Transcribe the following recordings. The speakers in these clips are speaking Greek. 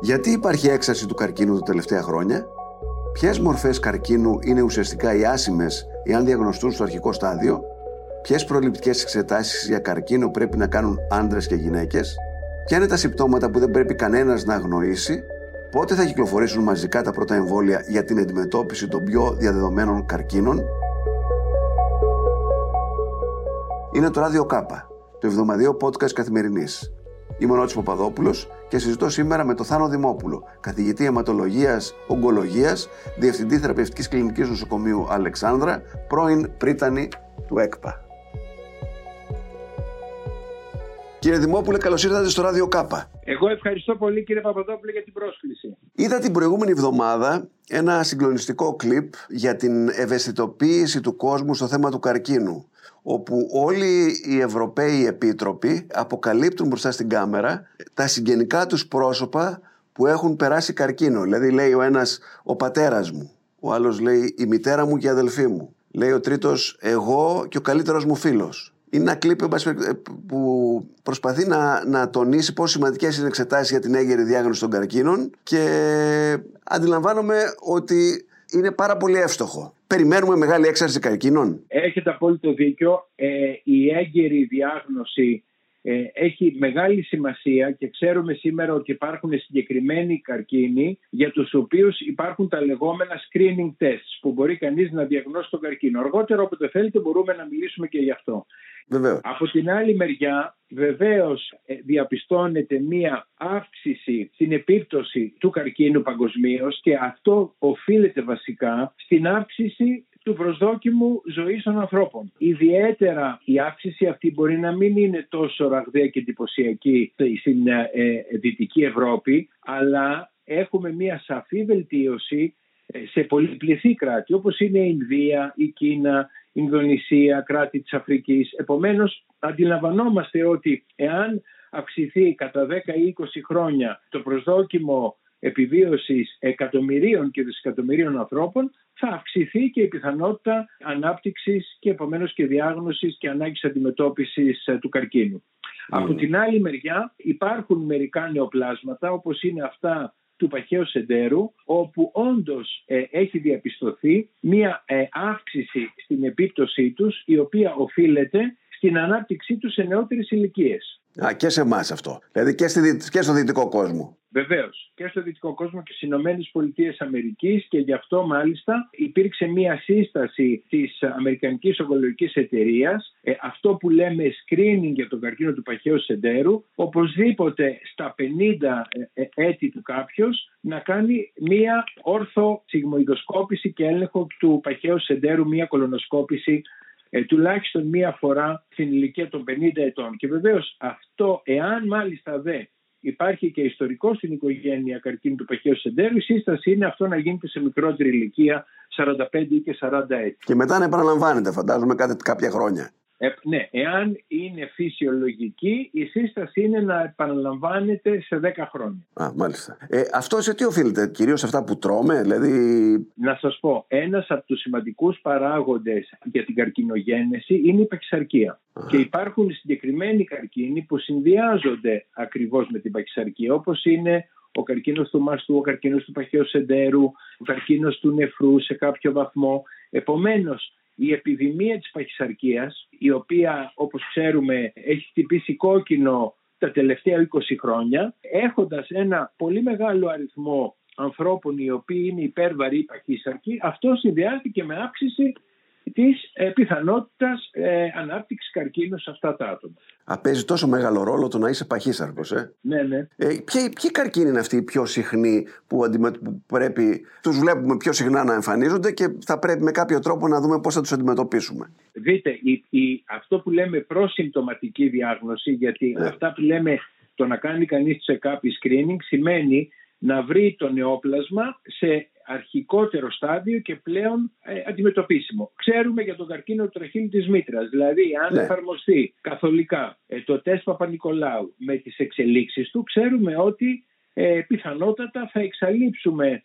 Γιατί υπάρχει έξαρση του καρκίνου τα τελευταία χρόνια, ποιες μορφές καρκίνου είναι ουσιαστικά οι άσημες εάν διαγνωστούν στο αρχικό στάδιο, ποιες προληπτικές εξετάσεις για καρκίνο πρέπει να κάνουν άντρες και γυναίκες, ποια είναι τα συμπτώματα που δεν πρέπει κανένας να αγνοήσει, πότε θα κυκλοφορήσουν μαζικά τα πρώτα εμβόλια για την αντιμετώπιση των πιο διαδεδομένων καρκίνων; Είναι το Ράδιο Κάπα, το εβδομαδιαίο podcast καθημερινής. Είμαι ο Νότης Παπαδόπουλος και συζητώ σήμερα με τον Θάνο Δημόπουλο, καθηγητή αιματολογίας, ογκολογίας, διευθυντή θεραπευτικής κλινικής νοσοκομείου Αλεξάνδρα, πρώην πρίτανη του ΕΚΠΑ. Κύριε Δημόπουλε, καλώς ήρθατε στο Ράδιο Κάπα. Εγώ ευχαριστώ πολύ κύριε Παπαδόπουλο για την πρόσκληση. Είδα την προηγούμενη εβδομάδα ένα συγκλονιστικό κλιπ για την ευαισθητοποίηση του κόσμου στο θέμα του καρκίνου όπου όλοι οι Ευρωπαίοι Επίτροποι αποκαλύπτουν μπροστά στην κάμερα τα συγγενικά τους πρόσωπα που έχουν περάσει καρκίνο. Δηλαδή λέει ο ένας ο πατέρας μου, ο άλλος λέει η μητέρα μου και η αδελφή μου. Λέει ο τρίτος εγώ και ο καλύτερος μου φίλος. Είναι ένα κλίπ που προσπαθεί να, να τονίσει πόσο σημαντικές είναι εξετάσεις για την έγκαιρη διάγνωση των καρκίνων και αντιλαμβάνομαι ότι είναι πάρα πολύ εύστοχο. Περιμένουμε μεγάλη έξαρση καρκίνων. Έχετε απόλυτο δίκιο. Ε, η έγκαιρη διάγνωση ε, έχει μεγάλη σημασία και ξέρουμε σήμερα ότι υπάρχουν συγκεκριμένοι καρκίνοι για τους οποίους υπάρχουν τα λεγόμενα screening tests που μπορεί κανείς να διαγνώσει τον καρκίνο. Αργότερα όποτε θέλετε μπορούμε να μιλήσουμε και γι' αυτό. Βεβαίως. Από την άλλη μεριά βεβαίως ε, διαπιστώνεται μία αύξηση στην επίπτωση του καρκίνου παγκοσμίως και αυτό οφείλεται βασικά στην αύξηση του προσδόκιμου ζωής των ανθρώπων. Ιδιαίτερα η αύξηση αυτή μπορεί να μην είναι τόσο ραγδαία και εντυπωσιακή στην ε, ε, Δυτική Ευρώπη, αλλά έχουμε μια σαφή βελτίωση σε πολυπληθή κράτη όπως είναι η Ινδία, η Κίνα, Ινδονησία, κράτη της Αφρικής. Επομένως αντιλαμβανόμαστε ότι εάν αυξηθεί κατά 10 ή 20 χρόνια το προσδόκιμο επιβίωσης εκατομμυρίων και δισεκατομμυρίων ανθρώπων θα αυξηθεί και η πιθανότητα ανάπτυξης και επομένως και διάγνωσης και ανάγκης αντιμετώπισης ε, του καρκίνου. Από την άλλη μεριά υπάρχουν μερικά νεοπλάσματα όπως είναι αυτά του παχαίου σεντέρου όπου όντως ε, έχει διαπιστωθεί μία ε, αύξηση στην επίπτωσή τους η οποία οφείλεται στην ανάπτυξή τους σε νεότερες ηλικίες. Α, και σε εμάς αυτό. Δηλαδή και, στη, και στο δυτικό κόσμο. Βεβαίως. Και στο δυτικό κόσμο και στις Ηνωμένες Πολιτείες Αμερικής και γι' αυτό μάλιστα υπήρξε μία σύσταση της Αμερικανικής Ογκολογικής Εταιρείας, ε, αυτό που λέμε screening για τον καρκίνο του παχαίου σεντέρου, οπωσδήποτε στα 50 ε, ε, έτη του κάποιος να κάνει μία όρθο σιγμοειδοσκόπηση και έλεγχο του παχαίου σεντέρου, μία κολονοσκόπηση ε, τουλάχιστον μία φορά στην ηλικία των 50 ετών. Και βεβαίως αυτό, εάν μάλιστα δε υπάρχει και ιστορικό στην οικογένεια καρκίνου του παχαίου σεντέρου, η σύσταση είναι αυτό να γίνεται σε μικρότερη ηλικία, 45 ή και 40 έτη. Και μετά να επαναλαμβάνεται, φαντάζομαι, κάθε, κάποια χρόνια. Ε, ναι, εάν είναι φυσιολογική, η σύσταση είναι να επαναλαμβάνεται σε 10 χρόνια. Α, μάλιστα. Ε, αυτό σε τι οφείλεται, κυρίως αυτά που τρώμε, δηλαδή... Να σας πω, ένας από τους σημαντικούς παράγοντες για την καρκινογένεση είναι η παχυσαρκία. Και υπάρχουν συγκεκριμένοι καρκίνοι που συνδυάζονται ακριβώς με την παχυσαρκία, όπως είναι ο καρκίνος του μαστού, ο καρκίνος του παχαίου σεντέρου, ο καρκίνος του νεφρού σε κάποιο βαθμό. Επομένως, η επιδημία της παχυσαρκίας, η οποία όπως ξέρουμε έχει χτυπήσει κόκκινο τα τελευταία 20 χρόνια, έχοντας ένα πολύ μεγάλο αριθμό ανθρώπων οι οποίοι είναι υπέρβαροι παχύσαρκοι, αυτό συνδυάστηκε με αύξηση της ε, πιθανότητας ε, ανάπτυξης καρκίνου σε αυτά τα άτομα. Α, παίζει τόσο μεγάλο ρόλο το να είσαι παχύσαρκος, ε. Ναι, ναι. Ε, ποιοι, ποιοι καρκίνοι είναι αυτοί οι πιο συχνοί που, αντιμε... που πρέπει, τους βλέπουμε πιο συχνά να εμφανίζονται και θα πρέπει με κάποιο τρόπο να δούμε πώς θα τους αντιμετωπίσουμε. Δείτε, η, η, αυτό που λέμε προσυμπτωματική διάγνωση, γιατί ναι. αυτά που λέμε το να κάνει κανείς check-up screening σημαίνει να βρει το νεόπλασμα σε αρχικότερο στάδιο και πλέον ε, αντιμετωπίσιμο. Ξέρουμε για τον καρκίνο του τραχύλου της μήτρας, δηλαδή αν ναι. εφαρμοστεί καθολικά ε, το τεστ Παπα-Νικολάου με τις εξελίξεις του, ξέρουμε ότι ε, πιθανότατα θα εξαλείψουμε ε,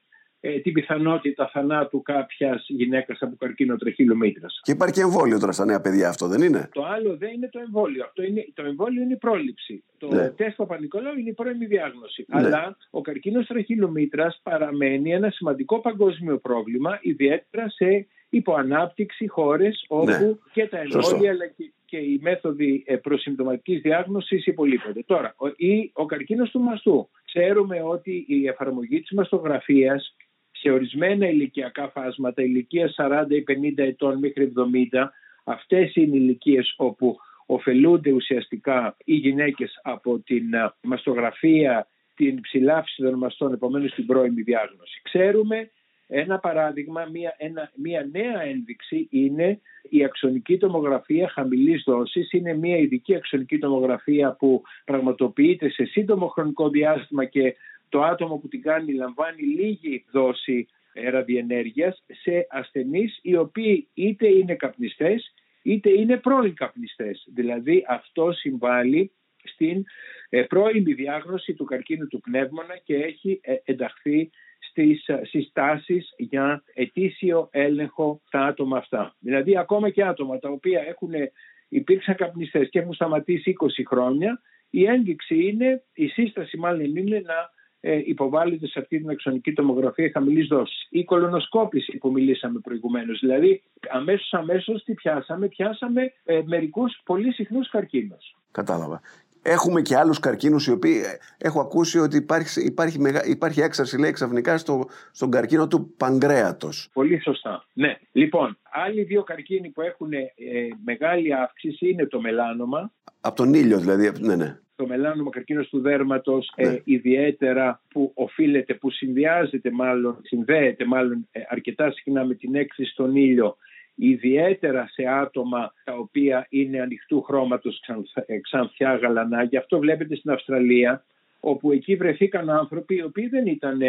την πιθανότητα θανάτου κάποιας γυναίκας από καρκίνο τρεχίλου μήτρας. Και υπάρχει και εμβόλιο τώρα στα νέα παιδιά, αυτό δεν είναι; Το άλλο δεν είναι το εμβόλιο. Αυτό είναι, το εμβόλιο είναι η πρόληψη. Το ναι. τεστ Παπα-Νικολάου είναι η πρώιμη διάγνωση. Ναι. Αλλά ο καρκίνος τρεχίλου μήτρας παραμένει ένα σημαντικό παγκόσμιο πρόβλημα, ιδιαίτερα σε υποανάπτυξη χώρες όπου ναι. και τα εμβόλια αλλά και, και οι μέθοδοι ε, προσυμπτωματικής διάγνωσης υπολείπονται. Τώρα, ο, η, ο καρκίνος του μαστού. Ξέρουμε ότι η εφαρμογή της μαστογραφίας σε ορισμένα ηλικιακά φάσματα, ηλικία 40 ή 50 ετών μέχρι 70, αυτές είναι οι ηλικίες όπου ωφελούνται ουσιαστικά οι γυναίκες από την μαστογραφία, την ψηλάφιση των μαστών, επομένως την πρώιμη διάγνωση. Ξέρουμε ένα παράδειγμα, μια, ένα, μια νέα ένδειξη είναι η αξονική τομογραφία χαμηλής δόσης. Είναι μια ειδική αξονική τομογραφία που πραγματοποιείται σε σύντομο χρονικό διάστημα και το άτομο που την κάνει λαμβάνει λίγη δόση ραδιενέργειας σε ασθενείς οι οποίοι είτε είναι καπνιστές είτε είναι πρώην καπνιστές. Δηλαδή αυτό συμβάλλει στην ε, πρώιμη διάγνωση του καρκίνου του πνεύμονα και έχει ε, ενταχθεί στις συστάσεις για ετήσιο έλεγχο στα άτομα αυτά. Δηλαδή ακόμα και άτομα τα οποία έχουν, υπήρξαν καπνιστές και έχουν σταματήσει 20 χρόνια, η ένδειξη είναι, η σύσταση μάλλον είναι να ε, υποβάλλεται σε αυτή την αξονική τομογραφία χαμηλής δόσης. Η κολονοσκόπηση που μιλήσαμε προηγουμένως, δηλαδή αμέσως αμέσως τι πιάσαμε, πιάσαμε ε, μερικούς πολύ συχνούς καρκίνους. Κατάλαβα. Έχουμε και άλλους καρκίνους οι οποίοι ε, έχω ακούσει ότι υπάρχει, υπάρχει, υπάρχει έξαρση λέει ξαφνικά στο, στον καρκίνο του παγκρέατος. Πολύ σωστά. Ναι. Λοιπόν, άλλοι δύο καρκίνοι που έχουν ε, μεγάλη αύξηση είναι το μελάνομα. Από τον ήλιο δηλαδή, ναι, ναι. Το μελάνομα καρκίνος του δέρματος ε, ναι. ιδιαίτερα που οφείλεται, που συνδυάζεται μάλλον, συνδέεται μάλλον αρκετά συχνά με την έκθεση στον ήλιο ιδιαίτερα σε άτομα τα οποία είναι ανοιχτού χρώματος ε, ξανθιά γαλανά. Γι' αυτό βλέπετε στην Αυστραλία όπου εκεί βρεθήκαν άνθρωποι οι οποίοι δεν ήταν,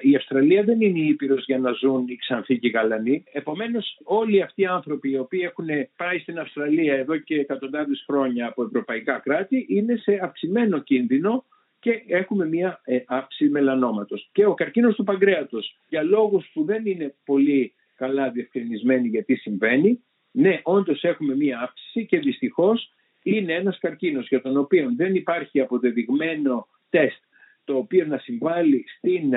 η Αυστραλία δεν είναι ήπειρος για να ζουν οι ξανθοί και οι γαλανοί. Επομένως όλοι αυτοί οι άνθρωποι οι οποίοι έχουν πάει στην Αυστραλία εδώ και εκατοντάδες χρόνια από ευρωπαϊκά κράτη είναι σε αυξημένο κίνδυνο και έχουμε μια ε, αύξηση μελανόματος. Και ο καρκίνος του παγκρέατος για λόγους που δεν είναι πολύ καλά διευκρινισμένη γιατί συμβαίνει. Ναι, όντως έχουμε μία αύξηση και δυστυχώς είναι ένας καρκίνος για τον οποίο δεν υπάρχει αποδεδειγμένο τεστ το οποίο να συμβάλλει στην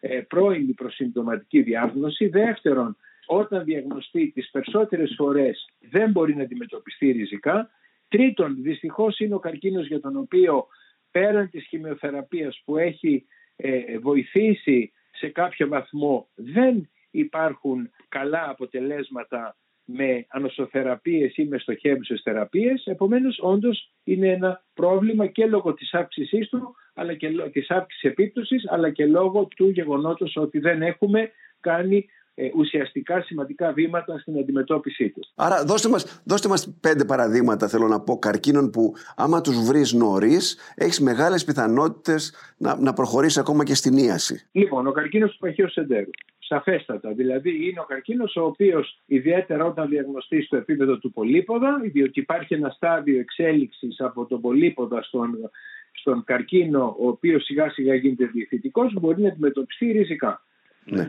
ε, πρώιμη προσυμπτωματική διάγνωση. Δεύτερον, όταν διαγνωστεί τις περισσότερες φορές δεν μπορεί να αντιμετωπιστεί ριζικά. Τρίτον, δυστυχώς είναι ο καρκίνος για τον οποίο πέραν της χημειοθεραπείας που έχει ε, βοηθήσει σε κάποιο βαθμό δεν υπάρχουν καλά αποτελέσματα με ανοσοθεραπείες ή με στοχεύουσες θεραπείες. Επομένως, όντως είναι ένα πρόβλημα και λόγω της αύξησής του, αλλά και της αύξησης επίπτωσης, αλλά και λόγω του γεγονότος ότι δεν έχουμε κάνει ε, ουσιαστικά σημαντικά βήματα στην αντιμετώπιση του. Άρα δώστε μας, δώστε μας πέντε παραδείγματα θέλω να πω καρκίνων που άμα τους βρεις νωρίς, έχεις μεγάλες πιθανότητες να, να προχωρήσεις ακόμα και στην ίαση. Λοιπόν, ο καρκίνος του παχαίου σεντέρου. Σαφέστατα. Δηλαδή είναι ο καρκίνος ο οποίος ιδιαίτερα όταν διαγνωστεί στο επίπεδο του πολύποδα, διότι υπάρχει ένα στάδιο εξέλιξης από τον πολύποδα στον, στον καρκίνο, ο οποίος σιγά σιγά γίνεται διευθυντικός, μπορεί να αντιμετωπιστεί ριζικά. Ναι.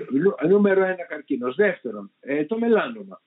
Νούμερο ένα καρκίνος. Δεύτερον, ε, το μελάνομα.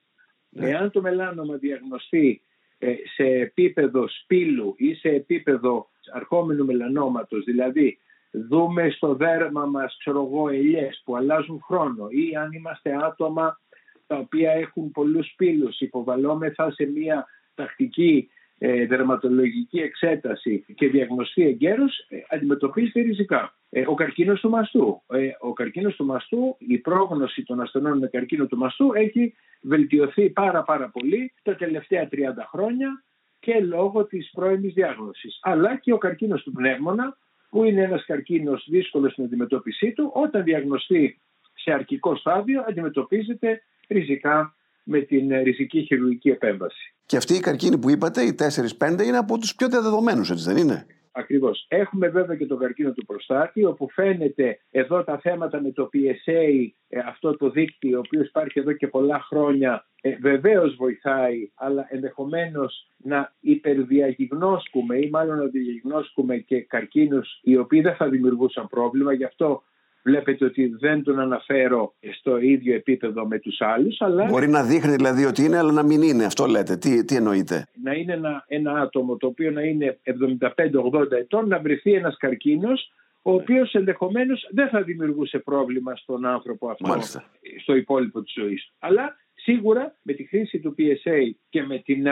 Ναι. Εάν το μελάνομα διαγνωστεί ε, σε επίπεδο σπήλου ή σε επίπεδο αρχόμενου μελανόματος, δηλαδή δούμε στο δέρμα μας ξέρω εγώ ελιές που αλλάζουν χρόνο ή αν είμαστε άτομα τα οποία έχουν πολλούς πύλους υποβαλόμεθα σε μια τακτική ε, δερματολογική εξέταση και διαγνωστεί εγκαίρως ε, αντιμετωπίζεται ριζικά. Ε, ο καρκίνος του μαστού. Ε, ο καρκίνος του μαστού, η πρόγνωση των ασθενών με καρκίνο του μαστού έχει βελτιωθεί πάρα πάρα πολύ τα τελευταία 30 χρόνια και λόγω της πρώιμης διάγνωσης. Αλλά και ο καρκίνος του πνεύμονα που είναι ένας καρκίνος δύσκολος στην αντιμετώπιση του, όταν διαγνωστεί σε αρχικό στάδιο αντιμετωπίζεται ριζικά με την ριζική χειρουργική επέμβαση. Και αυτή η καρκίνη που είπατε, οι 4-5, είναι από τους πιο διαδεδομένους, έτσι δεν είναι; Ακριβώς. Έχουμε βέβαια και τον καρκίνο του προστάτη, όπου φαίνεται εδώ τα θέματα με το PSA, ε, αυτό το δίκτυο, ο οποίος υπάρχει εδώ και πολλά χρόνια, ε, βεβαίως βοηθάει, αλλά ενδεχομένως να υπερδιαγιγνώσκουμε ή μάλλον να διαγιγνώσκουμε και καρκίνους οι οποίοι δεν θα δημιουργούσαν πρόβλημα. Γι' αυτό Βλέπετε ότι δεν τον αναφέρω στο ίδιο επίπεδο με τους άλλους. Αλλά... Μπορεί να δείχνει δηλαδή ότι είναι, αλλά να μην είναι. Αυτό λέτε. Τι, τι εννοείτε; Να είναι ένα, ένα άτομο το οποίο να είναι 75-80 ετών, να βρεθεί ένας καρκίνος ο οποίος ενδεχομένως δεν θα δημιουργούσε πρόβλημα στον άνθρωπο αυτό Μάλιστα. στο υπόλοιπο της ζωής του. Αλλά σίγουρα με τη χρήση του PSA και με την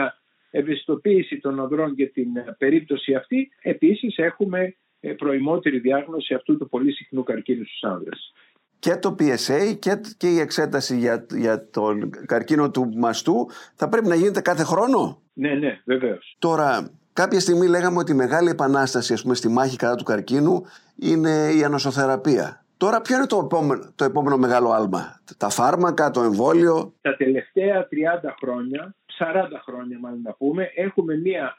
ευαισθητοποίηση των οδρών για την περίπτωση αυτή, επίσης έχουμε ε, προημότερη διάγνωση αυτού του πολύ συχνού καρκίνου στους άνδρες. Και το PSA και, και η εξέταση για, για τον καρκίνο του μαστού θα πρέπει να γίνεται κάθε χρόνο; Ναι, ναι, βεβαίως. Τώρα, κάποια στιγμή λέγαμε ότι η μεγάλη επανάσταση ας πούμε, στη μάχη κατά του καρκίνου είναι η ανοσοθεραπεία. Τώρα ποιο είναι το επόμενο, το επόμενο μεγάλο άλμα, τα φάρμακα, το εμβόλιο; Τα τελευταία 30 χρόνια, 40 χρόνια μάλλον να πούμε, έχουμε μία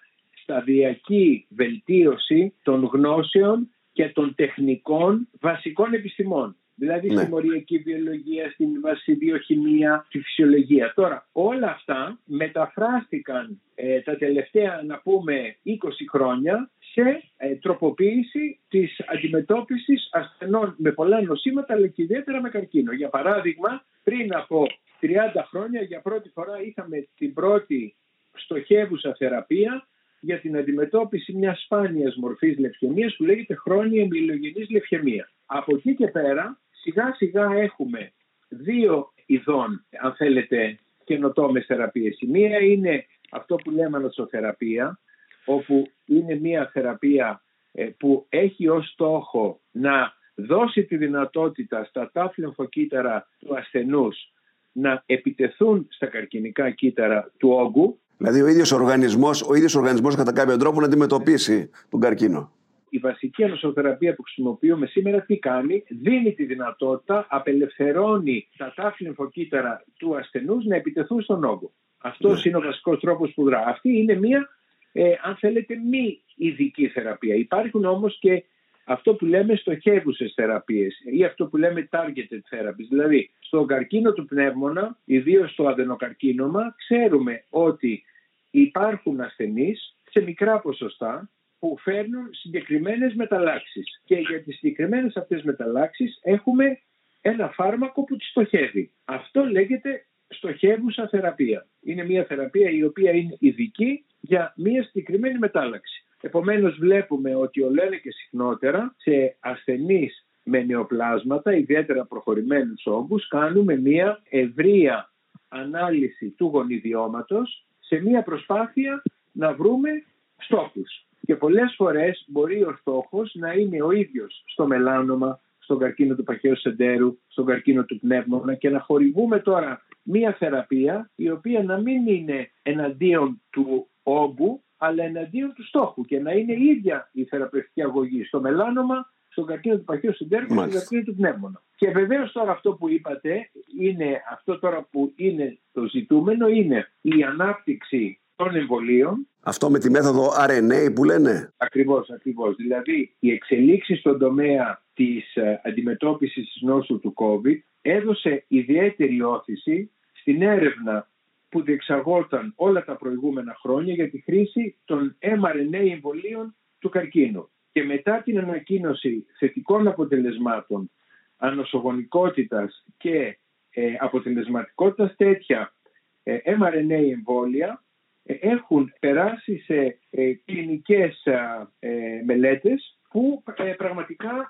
σταδιακή βελτίωση των γνώσεων και των τεχνικών βασικών επιστημών. Δηλαδή ναι. στη μοριακή βιολογία, στην βασιδιοχημία, στη φυσιολογία. Τώρα όλα αυτά μεταφράστηκαν ε, τα τελευταία να πούμε 20 χρόνια σε ε, τροποποίηση της αντιμετώπισης ασθενών με πολλά νοσήματα αλλά και ιδιαίτερα με καρκίνο. Για παράδειγμα πριν από 30 χρόνια για πρώτη φορά είχαμε την πρώτη στοχεύουσα θεραπεία για την αντιμετώπιση μιας σπάνιας μορφής λευχαιμίας που λέγεται χρόνια εμπειρογενή λευχαιμίας. Από εκεί και πέρα σιγά σιγά έχουμε δύο ειδών, αν θέλετε, καινοτόμες θεραπείες. Η μία είναι αυτό που λέμε ανοσοθεραπεία, όπου είναι μια θεραπεία ε, που έχει ως στόχο να δώσει τη δυνατότητα στα τάφ κύτταρα του ασθενούς να επιτεθούν στα καρκινικά κύτταρα του όγκου Δηλαδή ο ίδιος οργανισμός ο ίδιος οργανισμός κατά κάποιο τρόπο να αντιμετωπίσει τον καρκίνο. Η βασική ανοσοθεραπεία που χρησιμοποιούμε σήμερα τι κάνει, δίνει τη δυνατότητα, απελευθερώνει τα τάφη λιμφοκύτταρα του ασθενούς να επιτεθούν στον όγκο. Αυτός ναι. είναι ο βασικός τρόπος που δρά. Αυτή είναι μία, ε, αν θέλετε, μη ειδική θεραπεία. Υπάρχουν όμως και αυτό που λέμε στοχεύουσες θεραπείες ή αυτό που λέμε targeted therapies. Δηλαδή, στον καρκίνο του πνεύμονα, ιδίως στο αδενοκαρκίνωμα, ξέρουμε ότι υπάρχουν ασθενείς σε μικρά ποσοστά που φέρνουν συγκεκριμένες μεταλλάξεις και για τις συγκεκριμένες αυτές μεταλλάξεις έχουμε ένα φάρμακο που τις στοχεύει. Αυτό λέγεται στοχεύουσα θεραπεία. Είναι μια θεραπεία η οποία είναι ειδική για μια συγκεκριμένη μετάλλαξη. Επομένως βλέπουμε ότι ολένα και συχνότερα σε ασθενείς με νεοπλάσματα, ιδιαίτερα προχωρημένους όγκους, κάνουμε μια ευρεία ανάλυση του γονιδιώματος σε μια προσπάθεια να βρούμε στόχους. Και πολλές φορές μπορεί ο στόχος να είναι ο ίδιος στο μελάνομα, στον καρκίνο του παχαίου σεντέρου, στον καρκίνο του πνεύμονα και να χορηγούμε τώρα μία θεραπεία η οποία να μην είναι εναντίον του όγκου αλλά εναντίον του στόχου και να είναι ίδια η θεραπευτική αγωγή στο μελάνομα, στον καρκίνο του παχαίου σεντέρου και στον καρκίνο του πνεύμονα. Και βεβαίως τώρα αυτό που είπατε, είναι αυτό τώρα που είναι το ζητούμενο, είναι η ανάπτυξη των εμβολίων. Αυτό με τη μέθοδο RNA που λένε; Ακριβώς, ακριβώς. Δηλαδή η εξελίξη στον τομέα της ε, αντιμετώπισης της νόσου του COVID έδωσε ιδιαίτερη όθηση στην έρευνα που διεξαγόταν όλα τα προηγούμενα χρόνια για τη χρήση των mRNA εμβολίων του καρκίνου. Και μετά την ανακοίνωση θετικών αποτελεσμάτων ανοσογονικότητας και ε, αποτελεσματικότητας τέτοια ε, mRNA εμβόλια ε, έχουν περάσει σε ε, κλινικές ε, μελέτες που πραγματικά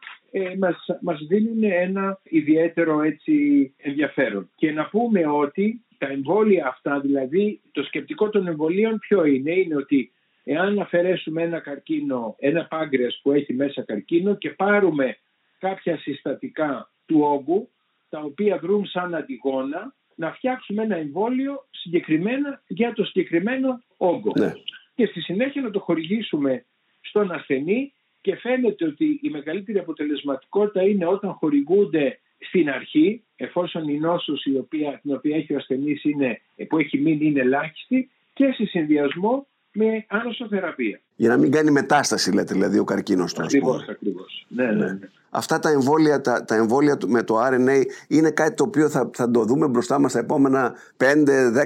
μας, μας δίνουν ένα ιδιαίτερο έτσι ενδιαφέρον. Και να πούμε ότι τα εμβόλια αυτά, δηλαδή το σκεπτικό των εμβολίων ποιο είναι, είναι ότι εάν αφαιρέσουμε ένα καρκίνο, ένα πάγκρεας που έχει μέσα καρκίνο και πάρουμε κάποια συστατικά του όγκου, τα οποία δρούν σαν αντιγόνα, να φτιάξουμε ένα εμβόλιο συγκεκριμένα για το συγκεκριμένο όγκο. Ναι. Και στη συνέχεια να το χορηγήσουμε στον ασθενή και φαίνεται ότι η μεγαλύτερη αποτελεσματικότητα είναι όταν χορηγούνται στην αρχή, εφόσον η νόσος η οποία, την οποία έχει ο ασθενής είναι, που έχει μείνει είναι ελάχιστη και σε συνδυασμό με άνοσοθεραπεία. Για να μην κάνει μετάσταση, λέτε, δηλαδή ο καρκίνος του. Ακριβώς, ακριβώς. Ναι, ναι, ναι. Αυτά τα εμβόλια, τα, τα εμβόλια με το RNA είναι κάτι το οποίο θα, θα το δούμε μπροστά μας τα επόμενα 5-10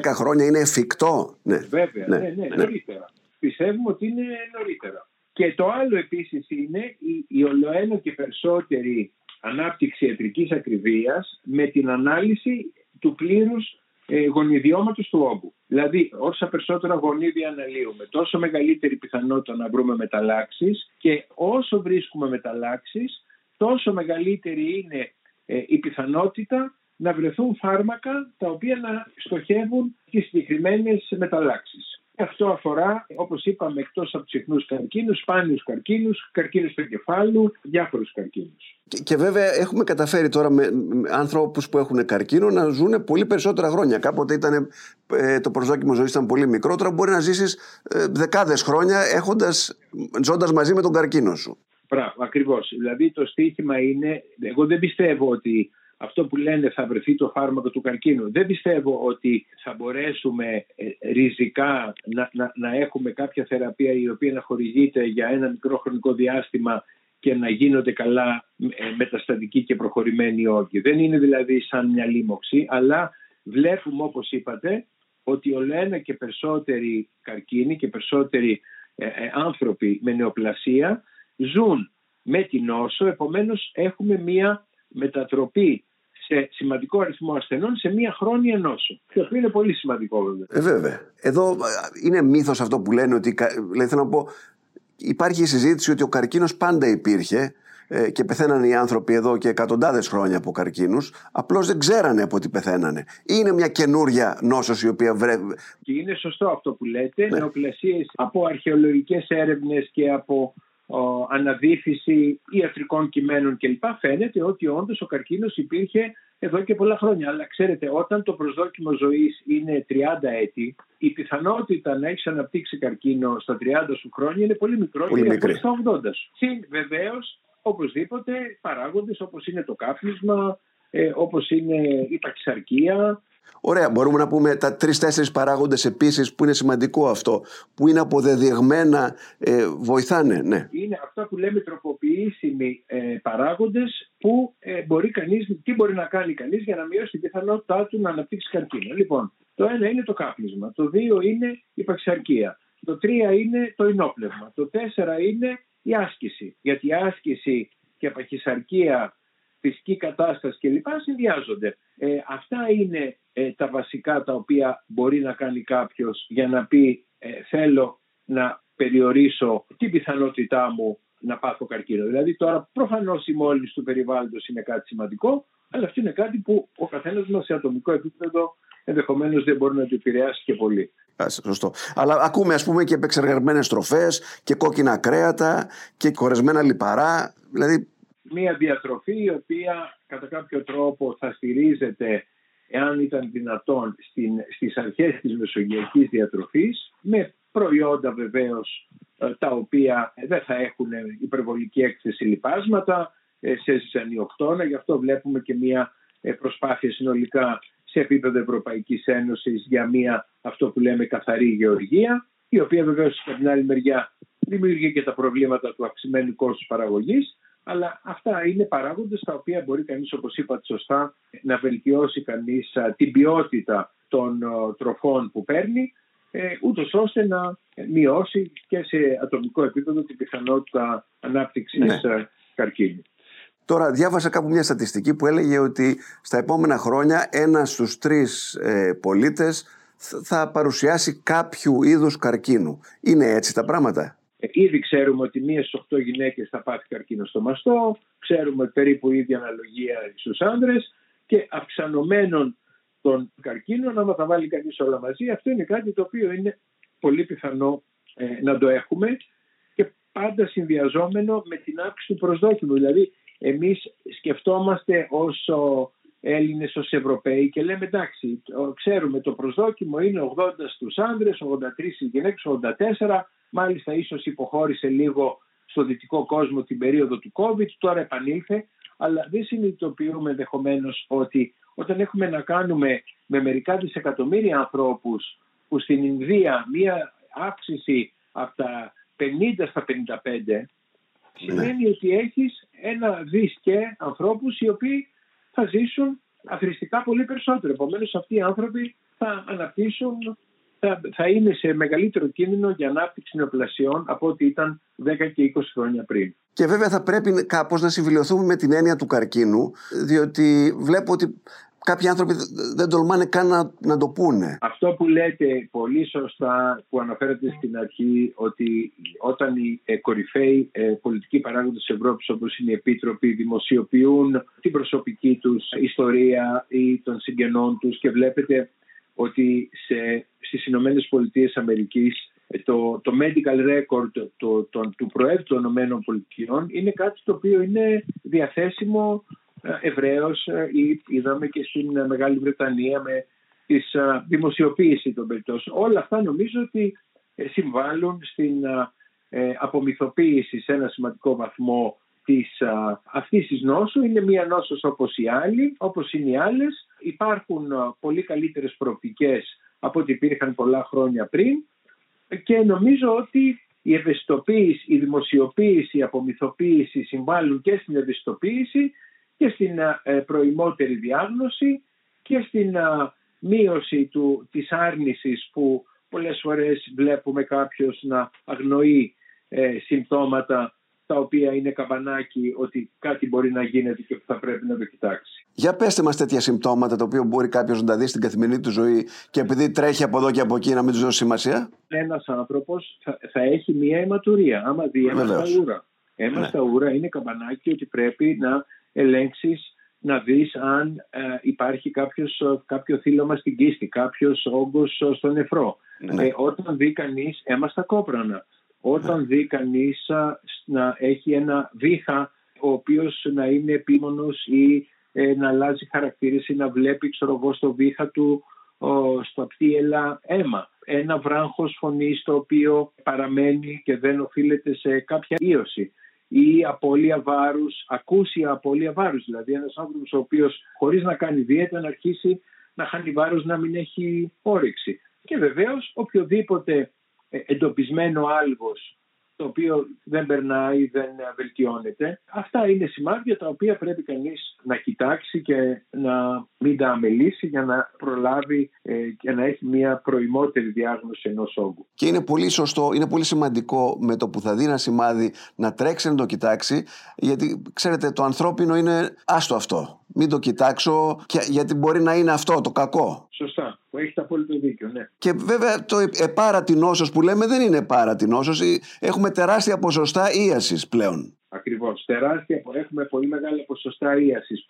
χρόνια. Είναι εφικτό; Ναι. Βέβαια, ναι, ναι, ναι, νωρίτερα. Πιστεύουμε ότι είναι νωρίτερα. Και το άλλο επίσης είναι η, η ολοένα και περισσότερη ανάπτυξη ιατρικής ακριβίας με την ανάλυση του πλήρους ε, γονιδιώματος του όγκου. Δηλαδή, όσο περισσότερα γονίδια αναλύουμε, τόσο μεγαλύτερη πιθανότητα να βρούμε μεταλλάξεις και όσο βρίσκουμε μεταλλάξεις, τόσο μεγαλύτερη είναι ε, η πιθανότητα να βρεθούν φάρμακα τα οποία να στοχεύουν τις συγκεκριμένες μεταλλάξεις. Αυτό αφορά, όπως είπαμε, εκτός από συχνούς καρκίνους, σπάνιους καρκίνους, καρκίνους του εγκεφάλου, διάφορους καρκίνους. Και, και, βέβαια έχουμε καταφέρει τώρα με, με άνθρωπους που έχουν καρκίνο να ζουν πολύ περισσότερα χρόνια. Κάποτε ήταν, ε, το προσδόκιμο ζωής ήταν πολύ μικρό, τώρα μπορεί να ζήσεις ε, δεκάδες χρόνια έχοντας, ζώντας μαζί με τον καρκίνο σου. Μπράβο, ακριβώς. Δηλαδή το στίχημα είναι, εγώ δεν πιστεύω ότι αυτό που λένε θα βρεθεί το φάρμακο του καρκίνου. Δεν πιστεύω ότι θα μπορέσουμε ε, ριζικά να, να, να έχουμε κάποια θεραπεία η οποία να χορηγείται για ένα μικρό χρονικό διάστημα και να γίνονται καλά ε, μεταστατικοί και προχωρημένοι όγκοι. Δεν είναι δηλαδή σαν μια λίμωξη, αλλά βλέπουμε όπως είπατε ότι ολένα και περισσότεροι καρκίνοι και περισσότεροι ε, άνθρωποι με νεοπλασία ζουν με την νόσο, επομένως έχουμε μία μετατροπή σε σημαντικό αριθμό ασθενών σε μία χρόνια νόσο. Και αυτό είναι πολύ σημαντικό βέβαια. Ε, βέβαια. Εδώ ε, είναι μύθος αυτό που λένε ότι, δηλαδή θέλω να πω, υπάρχει η συζήτηση ότι ο καρκίνος πάντα υπήρχε ε, και πεθαίνανε οι άνθρωποι εδώ και εκατοντάδες χρόνια από καρκίνους. Απλώς δεν ξέρανε από τι πεθαίνανε. Είναι μια καινούρια νόσος η οποία βρέπει. Και είναι σωστό αυτό που λέτε. Ναι. Νεοπλασίες από αρχαιολογικές έρευνες και από αναδίφυση ιατρικών κειμένων κλπ. Φαίνεται ότι όντως ο καρκίνος υπήρχε εδώ και πολλά χρόνια. Αλλά ξέρετε, όταν το προσδόκιμο ζωής είναι 30 έτη, η πιθανότητα να έχεις αναπτύξει καρκίνο στα 30 σου χρόνια είναι πολύ μικρότερη από στα 80 σου. Συν βεβαίως, οπωσδήποτε, παράγοντες όπως είναι το κάφνισμα, ε, όπως είναι η παξαρκία, Ωραία, μπορούμε να πούμε τα τρει-τέσσερι παράγοντες επίσης που είναι σημαντικό αυτό, που είναι αποδεδειγμένα, ε, βοηθάνε. Ναι. Είναι αυτά που λέμε τροποποιήσιμοι ε, παράγοντες που ε, μπορεί κανείς, τι μπορεί να κάνει κανείς για να μειώσει την πιθανότητά του να αναπτύξει καρκίνο. Λοιπόν, το ένα είναι το κάπνισμα, το δύο είναι η παξαρκία, το τρία είναι το ενόπλευμα, το τέσσερα είναι η άσκηση. Γιατί η άσκηση και η παχυσαρκία φυσική κατάσταση κλπ. συνδυάζονται. Ε, αυτά είναι ε, τα βασικά τα οποία μπορεί να κάνει κάποιος για να πει ε, θέλω να περιορίσω την πιθανότητά μου να πάθω καρκίνο. Δηλαδή τώρα προφανώς η μόλυνση του περιβάλλοντος είναι κάτι σημαντικό, αλλά αυτό είναι κάτι που ο καθένας μας σε ατομικό επίπεδο ενδεχομένως δεν μπορεί να το επηρεάσει και πολύ. σωστό. Αλλά ακούμε ας πούμε και επεξεργασμένες τροφές και κόκκινα κρέατα και κορεσμένα λιπαρά. Δηλαδή μια διατροφή η οποία κατά κάποιο τρόπο θα στηρίζεται εάν ήταν δυνατόν στην, στις αρχές της μεσογειακής διατροφής με προϊόντα βεβαίως ε, τα οποία δεν θα έχουν υπερβολική έκθεση λιπάσματα ε, σε ζυζανιοκτώνα. Γι' αυτό βλέπουμε και μια ε, προσπάθεια συνολικά σε επίπεδο Ευρωπαϊκής Ένωσης για μια αυτό που λέμε καθαρή γεωργία η οποία βεβαίως από την άλλη μεριά δημιουργεί και τα προβλήματα του αυξημένου κόστους παραγωγής αλλά αυτά είναι παράγοντες τα οποία μπορεί κανείς, όπως είπατε σωστά, να βελτιώσει κανείς την ποιότητα των τροφών που παίρνει, ε, ούτως ώστε να μειώσει και σε ατομικό επίπεδο την πιθανότητα ανάπτυξης ναι. καρκίνου. Τώρα διάβασα κάπου μια στατιστική που έλεγε ότι στα επόμενα χρόνια ένας στους τρεις ε, πολίτες θα παρουσιάσει κάποιου είδους καρκίνου. Είναι έτσι τα πράγματα; Ήδη ξέρουμε ότι μία στις 8 γυναίκες θα πάθει καρκίνο στο μαστό, ξέρουμε περίπου η ίδια αναλογία στους άντρες και αυξανωμένων των καρκίνων, άμα τα βάλει κανείς όλα μαζί, αυτό είναι κάτι το οποίο είναι πολύ πιθανό ε, να το έχουμε και πάντα συνδυαζόμενο με την αύξηση του προσδόκιμου. Δηλαδή, εμείς σκεφτόμαστε όσο Έλληνες ως Ευρωπαίοι και λέμε εντάξει, ξέρουμε το προσδόκιμο είναι 80 στους άντρες, 83 στις γυναίκες, 84 Μάλιστα ίσως υποχώρησε λίγο στο δυτικό κόσμο την περίοδο του COVID, τώρα επανήλθε, αλλά δεν συνειδητοποιούμε ενδεχομένως ότι όταν έχουμε να κάνουμε με μερικά δισεκατομμύρια ανθρώπους που στην Ινδία μία αύξηση από τα 50 στα 55 ναι. σημαίνει ότι έχεις ένα δις και ανθρώπους οι οποίοι θα ζήσουν αθρηστικά πολύ περισσότερο. Επομένως αυτοί οι άνθρωποι θα αναπτύσσουν θα, θα είναι σε μεγαλύτερο κίνδυνο για ανάπτυξη νεοπλασιών από ό,τι ήταν 10 και 20 χρόνια πριν. Και βέβαια θα πρέπει κάπως να συμφιλειωθούμε με την έννοια του καρκίνου, διότι βλέπω ότι κάποιοι άνθρωποι δεν τολμάνε καν να, να το πούνε. Αυτό που λέτε πολύ σωστά που αναφέρατε στην αρχή ότι όταν οι ε, κορυφαίοι ε, πολιτικοί παράγοντες της Ευρώπης όπως είναι οι επίτροποι δημοσιοποιούν την προσωπική τους ιστορία ή των συγγενών τους και βλέπετε ότι σε, στις Ηνωμένες Πολιτείες Αμερικής ε, το, το medical record το, το, του Προέδρου των Ηνωμένων Πολιτειών είναι κάτι το οποίο είναι διαθέσιμο ευρέως ή είδαμε και στην Μεγάλη Βρετανία με τη δημοσιοποίηση των περιπτώσεων. Όλα αυτά νομίζω ότι ε, συμβάλλουν στην ε, απομυθοποίηση σε ένα σημαντικό βαθμό της, αυτής της νόσου. Είναι μια νόσος όπως οι άλλοι, όπως είναι οι άλλες. Υπάρχουν πολύ καλύτερες προοπτικές από ό,τι υπήρχαν πολλά χρόνια πριν. Και νομίζω ότι η ευαισθητοποίηση, η δημοσιοποίηση, η απομυθοποίηση συμβάλλουν και στην ευαισθητοποίηση και στην ε, προημότερη διάγνωση και στην μείωση του, της άρνησης που πολλές φορές βλέπουμε κάποιος να αγνοεί ε, συμπτώματα τα οποία είναι καμπανάκι ότι κάτι μπορεί να γίνεται και θα πρέπει να το κοιτάξει. Για πέστε μας τέτοια συμπτώματα τα οποία μπορεί κάποιος να τα δει στην καθημερινή του ζωή και επειδή τρέχει από εδώ και από εκεί να μην τους δώσει σημασία. Ένας άνθρωπος θα, θα έχει μία αιματουρία άμα δει ένα στα ούρα. Ένα ναι. στα ούρα είναι καμπανάκι ότι πρέπει να ελέγξεις να δεις αν ε, υπάρχει κάποιος, κάποιο θύλωμα στην κίστη, κάποιος όγκος στο νεφρό. Ναι. Ε, όταν δει κανείς αίμα στα κόπρανα, όταν ναι. δει κανείς να έχει ένα βήχα ο οποίος να είναι επίμονος ή ε, να αλλάζει χαρακτήρες ή να βλέπει ξέρω εγώ, στο βήχα του στο πτύελα αίμα. Ένα βράχος φωνής το οποίο παραμένει και δεν οφείλεται σε κάποια ίωση ή απώλεια βάρους, ακούσια απώλεια βάρους. Δηλαδή, ένας άνθρωπος ο οποίος χωρίς να κάνει δίαιτα να αρχίσει να χάνει βάρος να μην έχει όρεξη. Και βεβαίως οποιοδήποτε ε, εντοπισμένο άλγος το οποίο δεν περνάει, δεν βελτιώνεται. Αυτά είναι σημάδια τα οποία πρέπει κανείς να κοιτάξει και να μην τα αμελήσει για να προλάβει ε, και να έχει μια προημότερη διάγνωση ενός όγκου. Και είναι πολύ σωστό, είναι πολύ σημαντικό με το που θα δει ένα σημάδι να τρέξει να το κοιτάξει γιατί ξέρετε το ανθρώπινο είναι άστο αυτό. Μην το κοιτάξω γιατί μπορεί να είναι αυτό το κακό. Σωστά. Που έχετε απόλυτο δίκιο, ναι. Και βέβαια το επάρατη νόσος που λέμε δεν είναι επάρατη νόσος. Έχουμε τεράστια ποσοστά ίασης πλέον. Ακριβώς. Τεράστια, έχουμε πολύ μεγάλα ποσοστά ίασης,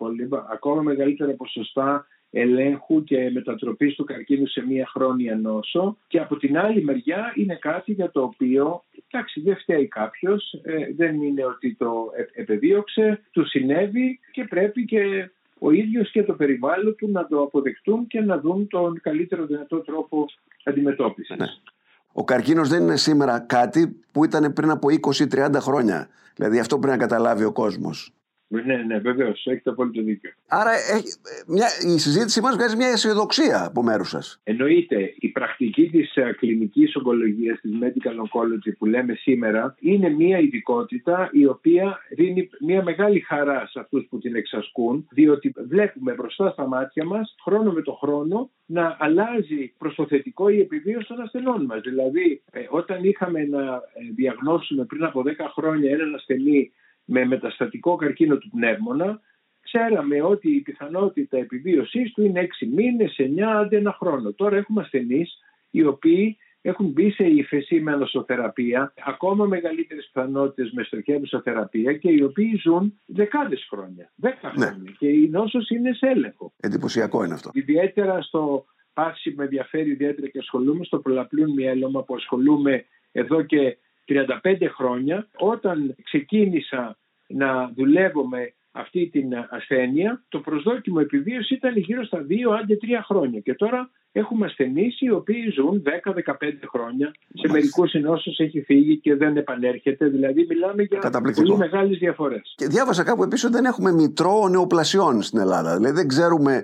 ακόμα μεγαλύτερα ποσοστά ελέγχου και μετατροπής του καρκίνου σε μία χρόνια νόσο και από την άλλη μεριά είναι κάτι για το οποίο εντάξει δεν φταίει κάποιος, ε, δεν είναι ότι το επεδίωξε, του συνέβη και πρέπει και ο ίδιος και το περιβάλλον του να το αποδεχτούν και να δουν τον καλύτερο δυνατό τρόπο αντιμετώπισης. Ναι. Ο καρκίνος δεν είναι σήμερα κάτι που ήταν πριν από 20-30 χρόνια. Δηλαδή αυτό πρέπει να καταλάβει ο κόσμος. Ναι, ναι, βεβαίως. Έχετε απόλυτο δίκιο. Άρα έχει, μια, η συζήτησή μας βγάζει μια αισιοδοξία από μέρους σας. Εννοείται. Η πρακτική της uh, κλινικής ογκολογίας, της medical oncology που λέμε σήμερα, είναι μια ειδικότητα η οποία δίνει μια μεγάλη χαρά σε αυτούς που την εξασκούν, διότι βλέπουμε μπροστά στα μάτια μας χρόνο με το χρόνο να αλλάζει προ το θετικό η επιβίωση των ασθενών μας. Δηλαδή, ε, όταν είχαμε να ε, διαγνώσουμε πριν από 10 χρόνια έναν ασθενή με μεταστατικό καρκίνο του πνεύμονα, ξέραμε ότι η πιθανότητα επιβίωσής του είναι 6 μήνες, 9, άντε ένα χρόνο. Τώρα έχουμε ασθενείς οι οποίοι έχουν μπει σε ύφεση με ανοσοθεραπεία, ακόμα μεγαλύτερες πιθανότητες με στοχεύουσα θεραπεία και οι οποίοι ζουν δεκάδες χρόνια. Δέκα ναι. χρόνια. Και η νόσος είναι σε έλεγχο. Εντυπωσιακό είναι αυτό. Ιδιαίτερα στο πάση με ενδιαφέρει ιδιαίτερα και ασχολούμαι στο προλαπλούν μυέλωμα που ασχολούμαι εδώ και 35 χρόνια όταν ξεκίνησα να δουλεύω με αυτή την ασθένεια το προσδόκιμο επιβίωση ήταν γύρω στα 2 άντε 3 χρόνια. Και τώρα έχουμε ασθενείς οι οποίοι ζουν 10-15 χρόνια. Σε μερικούς ενώσεις έχει φύγει και δεν επανέρχεται. Δηλαδή μιλάμε για πολύ μεγάλες διαφορές. Και διάβασα κάπου επίσης ότι δεν έχουμε μητρό νεοπλασιών στην Ελλάδα. Δηλαδή δεν ξέρουμε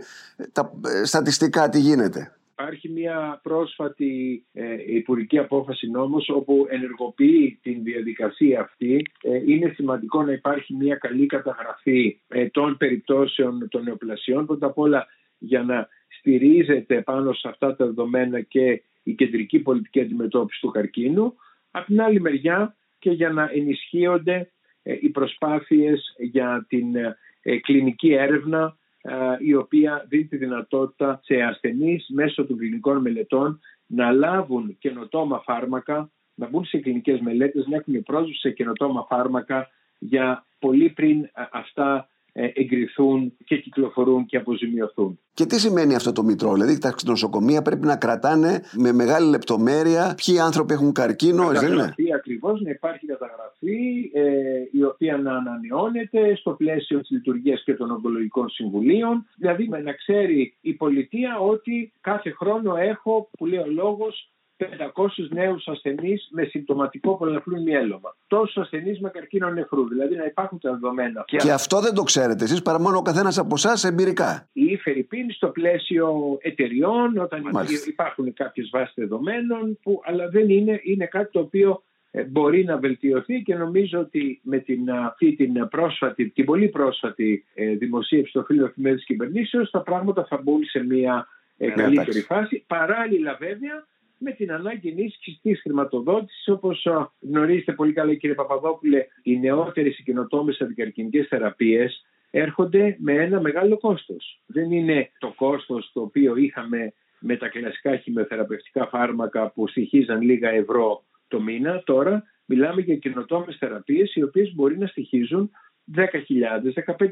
τα ε, στατιστικά τι γίνεται. Υπάρχει μια πρόσφατη ε, υπουργική απόφαση νόμος όπου ενεργοποιεί την διαδικασία αυτή. Ε, είναι σημαντικό να υπάρχει μια καλή καταγραφή ε, των περιπτώσεων των νεοπλασιών. Πρώτα απ' όλα για να στηρίζεται πάνω σε αυτά τα δεδομένα και η κεντρική πολιτική αντιμετώπιση του καρκίνου. Από την άλλη μεριά και για να ενισχύονται ε, οι προσπάθειες για την ε, κλινική έρευνα ε, η οποία δίνει τη δυνατότητα σε ασθενείς μέσω των κλινικών μελετών να λάβουν καινοτόμα φάρμακα, να μπουν σε κλινικές μελέτες, να έχουν πρόσβαση σε καινοτόμα φάρμακα για πολύ πριν αυτά ε, εγκριθούν και κυκλοφορούν και αποζημιωθούν. Και τι σημαίνει αυτό το μητρό, δηλαδή τα νοσοκομεία πρέπει να κρατάνε με μεγάλη λεπτομέρεια ποιοι άνθρωποι έχουν καρκίνο, δεν είναι; Ακριβώς να υπάρχει καταγραφή ε, η οποία να ανανεώνεται στο πλαίσιο της λειτουργίας και των ογκολογικών συμβουλίων. Δηλαδή να ξέρει η πολιτεία ότι κάθε χρόνο έχω, που λέει ο λόγος, 500 νέους ασθενείς με συμπτωματικό πολλαπλού μυέλωμα. Τόσους ασθενείς με καρκίνο νεφρού. Δηλαδή να υπάρχουν τα δεδομένα. Και, αυτό δεν το ξέρετε εσείς παρά μόνο ο καθένας από εσάς εμπειρικά. Η Φερρυπίνη στο πλαίσιο εταιριών, όταν Μάλιστα. υπάρχουν κάποιες βάσεις δεδομένων, που, αλλά δεν είναι, είναι κάτι το οποίο ε, μπορεί να βελτιωθεί και νομίζω ότι με την, αυτή την πρόσφατη, την πολύ πρόσφατη ε, δημοσίευση των φίλων εφημερίδων κυβερνήσεως τα πράγματα θα μπουν σε μια ε, ναι, καλύτερη φάση. Παράλληλα βέβαια με την ανάγκη ενίσχυσης της χρηματοδότησης. Όπως γνωρίζετε πολύ καλά, κύριε Παπαδόπουλε, οι νεότερες οι καινοτόμες αντικαρκυνικέ θεραπείες έρχονται με ένα μεγάλο κόστος. Δεν είναι το κόστος το οποίο είχαμε με τα κλασικά χημειοθεραπευτικά φάρμακα που στοιχίζαν λίγα ευρώ το μήνα. Τώρα μιλάμε για καινοτόμες θεραπείες οι οποίες μπορεί να στοιχίζουν 10.000, 15.000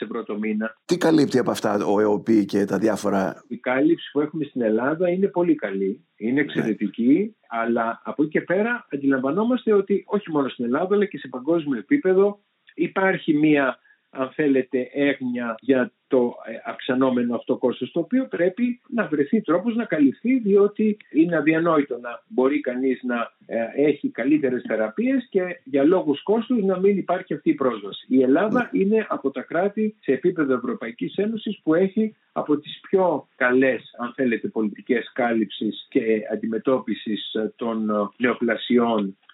ευρώ το μήνα. Τι καλύπτει από αυτά ο ΕΟΠΗ και τα διάφορα... Η κάλυψη που έχουμε στην Ελλάδα είναι πολύ καλή, είναι εξαιρετική, αλλά από εκεί και πέρα αντιλαμβανόμαστε ότι όχι μόνο στην Ελλάδα αλλά και σε παγκόσμιο επίπεδο υπάρχει μια αν θέλετε, έγνοια για το ε, αυξανόμενο αυτό κόστος το οποίο πρέπει να βρεθεί τρόπος να καλυφθεί διότι είναι αδιανόητο να μπορεί κανείς να ε, έχει καλύτερες θεραπείες και για λόγους κόστους να μην υπάρχει αυτή η πρόσβαση. Η Ελλάδα ναι. είναι από τα κράτη σε επίπεδο Ευρωπαϊκής Ένωσης που έχει από τις πιο καλές αν θέλετε πολιτικές κάλυψης και αντιμετώπισης των νεοπλασιών ε,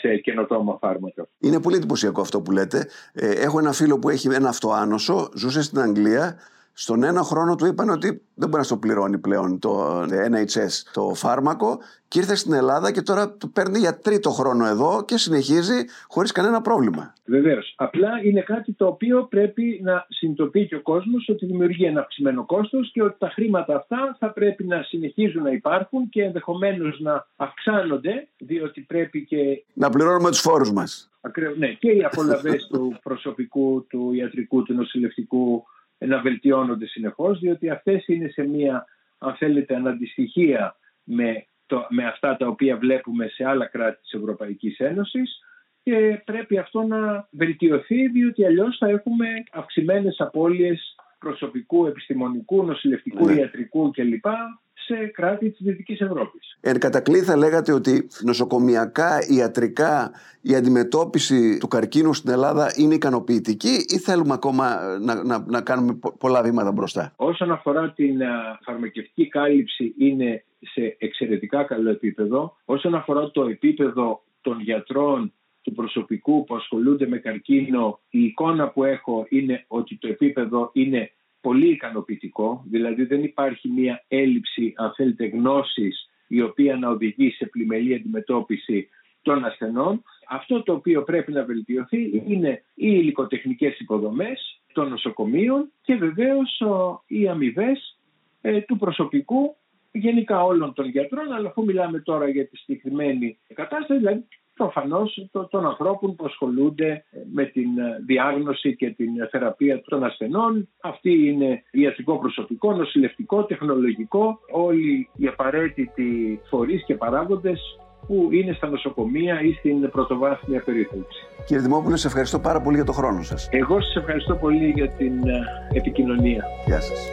σε καινοτόμα φάρμακα. Είναι πολύ εντυπωσιακό αυτό που λέτε. Ε, έχω ένα φίλο που έχει ένα αυτοάνωσο, ζούσε στην Αγγλία στον ένα χρόνο του είπαν ότι δεν μπορεί να στο πληρώνει πλέον το NHS το φάρμακο και ήρθε στην Ελλάδα και τώρα το παίρνει για τρίτο χρόνο εδώ και συνεχίζει χωρίς κανένα πρόβλημα. Βεβαίως. Απλά είναι κάτι το οποίο πρέπει να συνειδητοποιεί και ο κόσμος ότι δημιουργεί ένα αυξημένο κόστος και ότι τα χρήματα αυτά θα πρέπει να συνεχίζουν να υπάρχουν και ενδεχομένως να αυξάνονται διότι πρέπει και... Να πληρώνουμε τους φόρους μας. Ακριβώς, ναι. Και οι απολαβές του προσωπικού, του ιατρικού, του νοσηλευτικού να βελτιώνονται συνεχώς διότι αυτές είναι σε μια αν θέλετε αναντιστοιχεία με, το, με αυτά τα οποία βλέπουμε σε άλλα κράτη της Ευρωπαϊκής Ένωσης και πρέπει αυτό να βελτιωθεί διότι αλλιώς θα έχουμε αυξημένες απώλειες προσωπικού, επιστημονικού, νοσηλευτικού, ναι. ιατρικού κλπ σε κράτη της Δυτικής Ευρώπης. Εν κατακλείδη θα λέγατε ότι νοσοκομιακά, ιατρικά η αντιμετώπιση του καρκίνου στην Ελλάδα είναι ικανοποιητική ή θέλουμε ακόμα να, να, να κάνουμε πολλά βήματα μπροστά; Όσον αφορά την φαρμακευτική κάλυψη είναι σε εξαιρετικά καλό επίπεδο. Όσον αφορά το επίπεδο των γιατρών του προσωπικού που ασχολούνται με καρκίνο, η εικόνα που έχω είναι ότι το επίπεδο είναι πολύ ικανοποιητικό, δηλαδή δεν υπάρχει μια έλλειψη αν θέλετε γνώσης η οποία να οδηγεί σε πλημελή αντιμετώπιση των ασθενών. Αυτό το οποίο πρέπει να βελτιωθεί είναι οι υλικοτεχνικές υποδομές των νοσοκομείων και βεβαίως οι αμοιβές ε, του προσωπικού γενικά όλων των γιατρών, αλλά αφού μιλάμε τώρα για τη συγκεκριμένη κατάσταση, δηλαδή προφανώς των ανθρώπων που ασχολούνται με την ε, διάγνωση και την θεραπεία των ασθενών. Αυτή είναι ιατρικό προσωπικό, νοσηλευτικό, τεχνολογικό, όλοι οι απαραίτητοι φορείς και παράγοντες που είναι στα νοσοκομεία ή στην πρωτοβάθμια περίθαλψη. Κύριε Δημόπουλο, σε ευχαριστώ πάρα πολύ για το χρόνο σας. Εγώ σας ευχαριστώ πολύ για την ε, επικοινωνία. Γεια σας.